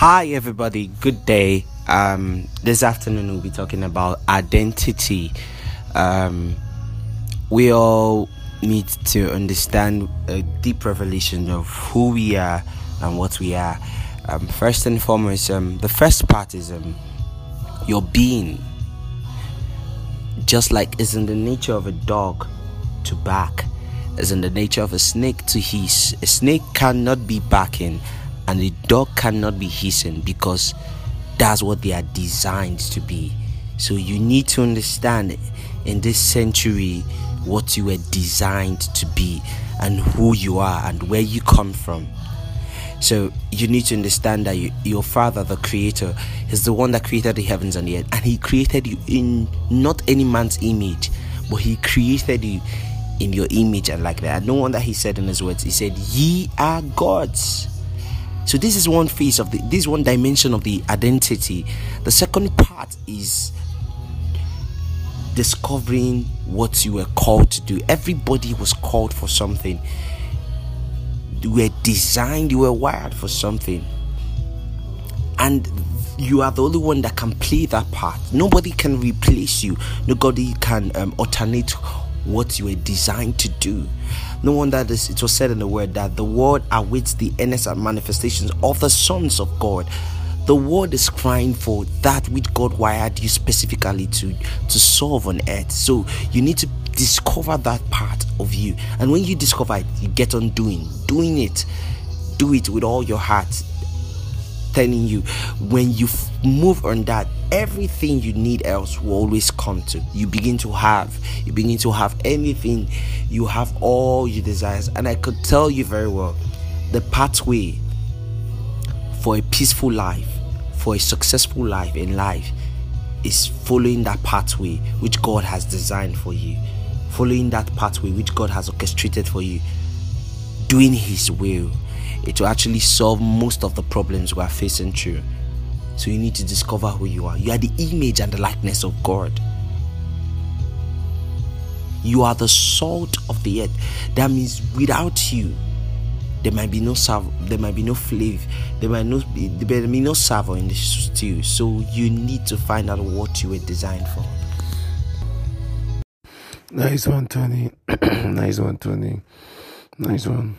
Hi, everybody. Good day. Um, this afternoon, we'll be talking about identity. Um, we all need to understand a deep revelation of who we are and what we are. Um, first and foremost, um, the first part is um, your being. Just like is in the nature of a dog to bark, is in the nature of a snake to hiss. A snake cannot be barking and the dog cannot be hissing because that's what they are designed to be. So you need to understand in this century what you were designed to be and who you are and where you come from. So you need to understand that you, your father, the creator, is the one that created the heavens and the earth, and he created you in not any man's image, but he created you in your image and like that. And no wonder he said in his words, he said, Ye are gods. So this is one phase of the this one dimension of the identity. The second part is discovering what you were called to do. Everybody was called for something. You were designed, you were wired for something. And you are the only one that can play that part. Nobody can replace you. Nobody can um, alternate what you were designed to do. No wonder this it was said in the word that the word awaits the earnest manifestations of the sons of God. The word is crying for that which God wired you specifically to to solve on earth. So you need to discover that part of you. And when you discover it, you get on doing, doing it. Do it with all your heart telling you when you f- move on that everything you need else will always come to. You begin to have you begin to have anything you have all your desires. And i could tell you very well the pathway for a peaceful life for a successful life in life is following that pathway which god has designed for you. Following that pathway which god has orchestrated for you. Doing his will it will actually solve most of the problems we are facing through. So you need to discover who you are. You are the image and the likeness of God. You are the salt of the earth. That means without you, there might be no savour, there might be no flavor, there might not be, there might be no savour in the stew. So you need to find out what you were designed for. Nice one, Tony. nice one, Tony. Nice one.